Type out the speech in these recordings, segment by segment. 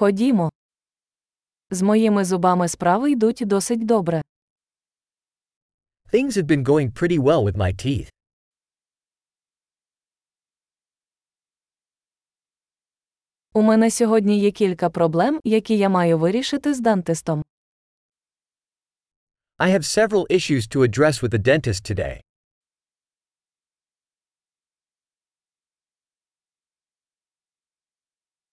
Ходімо. З моїми зубами справи йдуть досить добре. Things have been going pretty well with my teeth. У мене сьогодні є кілька проблем, які я маю вирішити з дантистом. I have several issues to address with the dentist today.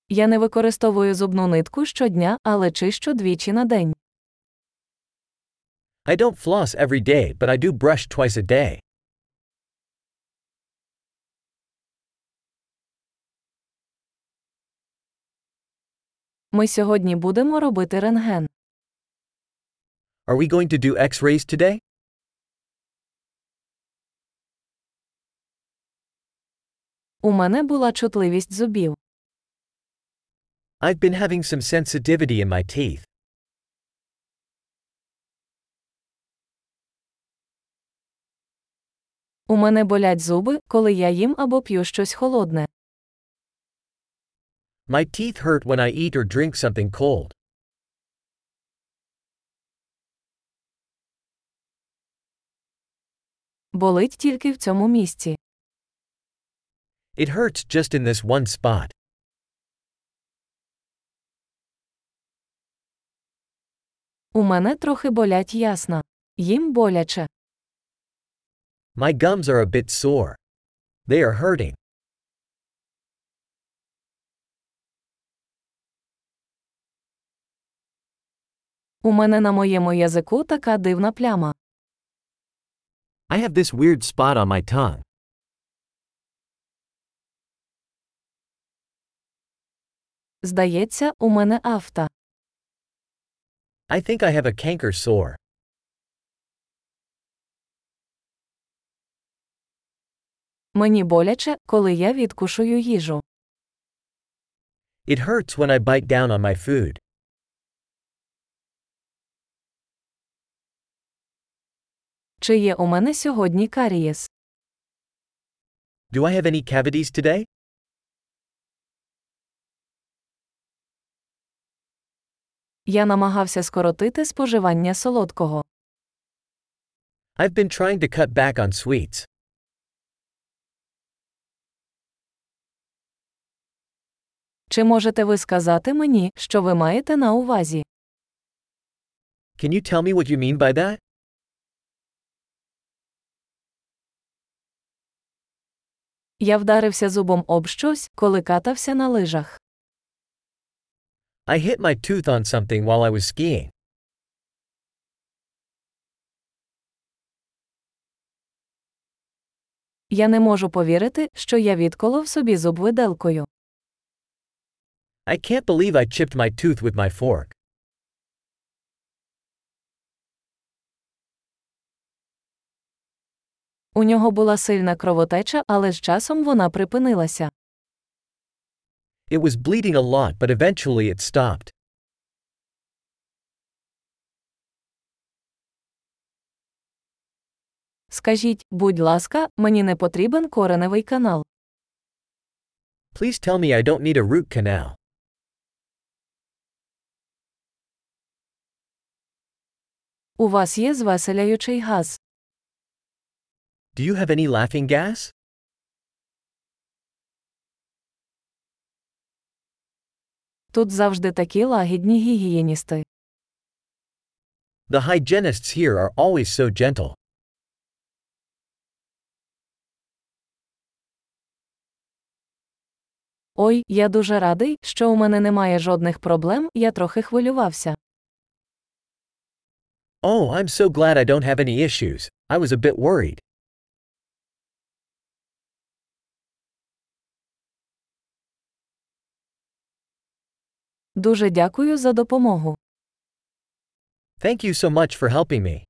Я не використовую зубну нитку щодня, але чищу двічі на день. I don't floss every day, but I do brush twice a day. Ми сьогодні будемо робити рентген. Are we going to do x rays today? У мене була чутливість зубів. I've been having some sensitivity in my teeth. У мене болять зуби, коли я їм або п'ю щось холодне. My teeth hurt when I eat or drink something cold. Болить тільки в цьому місці. It hurts just in this one spot. У мене трохи болять ясна. Їм боляче. My gums are a bit sore. They are hurting. У мене на моєму язику така дивна пляма. I have this weird spot on my tongue. Здається, у мене авто. I think I have a canker sore. Мені боляче, коли я відкушую їжу. It hurts when I bite down on my food. Чи є у мене сьогодні карієс? Do I have any cavities today? Я намагався скоротити споживання солодкого. I've been trying to cut back on sweets. Чи можете ви сказати мені, що ви маєте на увазі? Can you tell me what you mean by that? Я вдарився зубом об щось, коли катався на лижах. I hit my tooth on something while I was skiing. Я не можу повірити, що я відколов собі зуб виделкою. I can't believe I chipped my tooth with my fork. У нього була сильна кровотеча, але з часом вона припинилася. It was bleeding a lot, but eventually it stopped. Скажіть, будь ласка, мені не потрібен кореневий канал. Please tell me I don't need a root canal. У вас є звеселяючий газ. Do you have any laughing gas? Тут завжди такі лагідні гігієністи. The hygienists here are always so gentle. Ой, я дуже радий, що у мене немає жодних проблем, я трохи хвилювався. Oh, I'm so glad I don't have any issues. I was a bit worried. Дуже дякую за допомогу. Thank you so much for helping me.